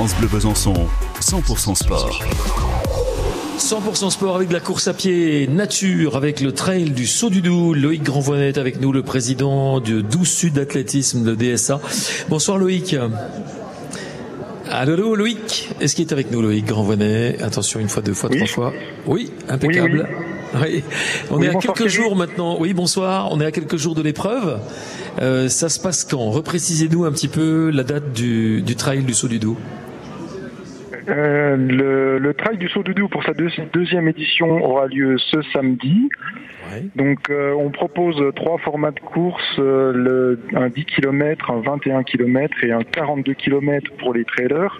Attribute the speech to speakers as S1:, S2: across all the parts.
S1: France Bleu Besançon, 100% sport.
S2: 100% sport avec de la course à pied nature, avec le trail du Saut du Doubs. Loïc Grandvoinet est avec nous, le président du Doubs Sud Athlétisme, le DSA. Bonsoir Loïc. Allô Loïc, est-ce qu'il est avec nous Loïc Grandvoinet? Attention, une fois, deux fois, trois fois. Oui, impeccable. Oui, On est à quelques jours maintenant. Oui, bonsoir. On est à quelques jours de l'épreuve. Euh, ça se passe quand? Reprécisez-nous un petit peu la date du, trail du Saut du Doubs.
S3: Euh, le, trail du Saut du Doubs pour sa deuxième édition aura lieu ce samedi. Donc euh, on propose trois formats de course, le, un 10 km, un 21 km et un 42 km pour les trailers.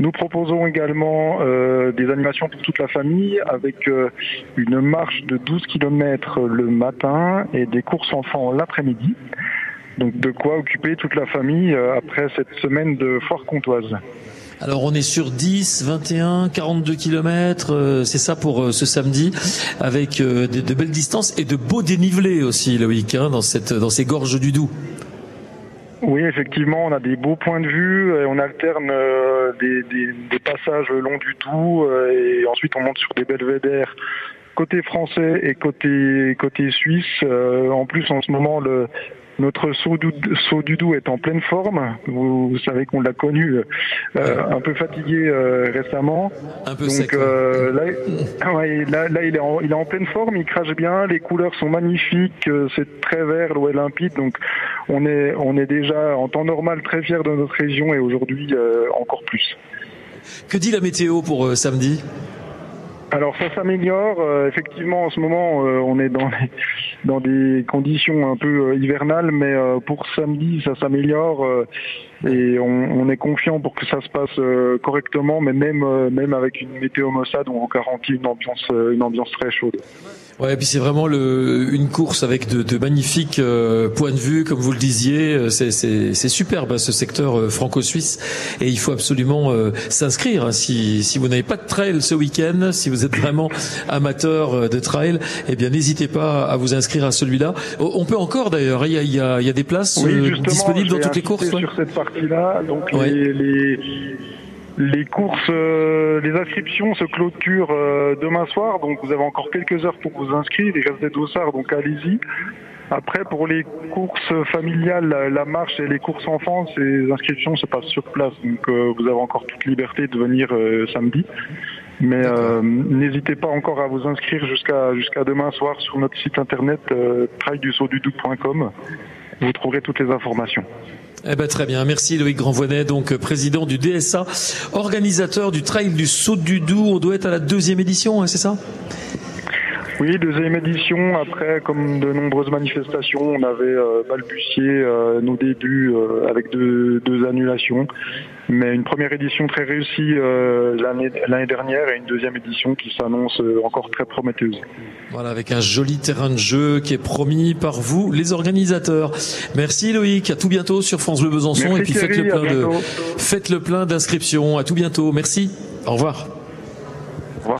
S3: Nous proposons également euh, des animations pour toute la famille avec euh, une marche de 12 km le matin et des courses enfants l'après-midi. Donc de quoi occuper toute la famille euh, après cette semaine de foire comtoise.
S2: Alors on est sur 10, 21, 42 km, c'est ça pour ce samedi, avec de, belles distances et de beaux dénivelés aussi, Loïc, hein, dans, cette, dans ces gorges du Doubs.
S3: Oui, effectivement, on a des beaux points de vue, on alterne euh, des, passages le long du euh, et ensuite on monte sur des belvédères côté français et côté côté suisse. Euh, en plus, en ce moment, le, notre saut du, saut du doux est en pleine forme. Vous, savez qu'on l'a connu euh, un peu fatigué euh, récemment.
S2: Un peu Donc euh, là,
S3: là, il, est en, il est en pleine forme, il crache bien, les couleurs sont magnifiques, c'est très vert, l'eau est limpide. Donc on est, on est déjà en temps normal très fiers de notre région et aujourd'hui encore plus.
S2: Que dit la météo pour samedi?
S3: Alors ça s'améliore. Euh, effectivement, en ce moment, euh, on est dans, dans des conditions un peu euh, hivernales, mais pour samedi, ça s'améliore et on, est confiant pour que ça se passe correctement, mais même, même avec une météo maussade, on garantit une ambiance, une ambiance très chaude.
S2: Ouais, et puis c'est vraiment le, une course avec de, de magnifiques euh, points de vue, comme vous le disiez. Euh, c'est superbe hein, ce secteur euh, franco-suisse, et il faut absolument s'inscrire. Hein, si, si vous n'avez pas de trail ce week-end, si vous êtes vraiment amateur de trail, eh bien n'hésitez pas à vous inscrire à celui-là. Oh, on peut encore d'ailleurs. Hein, il y a, il y a, il y a des places disponibles dans toutes les courses.
S3: Sur cette partie-là, donc les, les les courses, euh, les inscriptions se clôturent euh, demain soir, donc vous avez encore quelques heures pour vous inscrire. Il reste des dossards, donc allez-y. Après, pour les courses familiales, la, marche et les courses enfants, ces inscriptions se passent sur place, donc euh, vous avez encore toute liberté de venir samedi. Mais n'hésitez pas encore à vous inscrire jusqu'à jusqu'à demain soir sur notre site internet euh, Vous trouverez toutes les informations.
S2: Eh ben, très bien. Merci Loïc Grandvoinet, donc président du DSA, organisateur du Trail du Saut du Doubs. On doit être à la deuxième édition, hein, c'est ça?
S3: Oui, deuxième édition. Après, comme de nombreuses manifestations, on avait euh, balbutié euh, nos débuts euh, avec deux, annulations. Mais une première édition très réussie l'année dernière et une deuxième édition qui s'annonce encore très prometteuse.
S2: Voilà, avec un joli terrain de jeu qui est promis par vous, les organisateurs. Merci Loïc. À tout bientôt sur France Bleu Besançon. et puis faites le plein de, faites le plein d'inscriptions. À tout bientôt. Merci. Au revoir.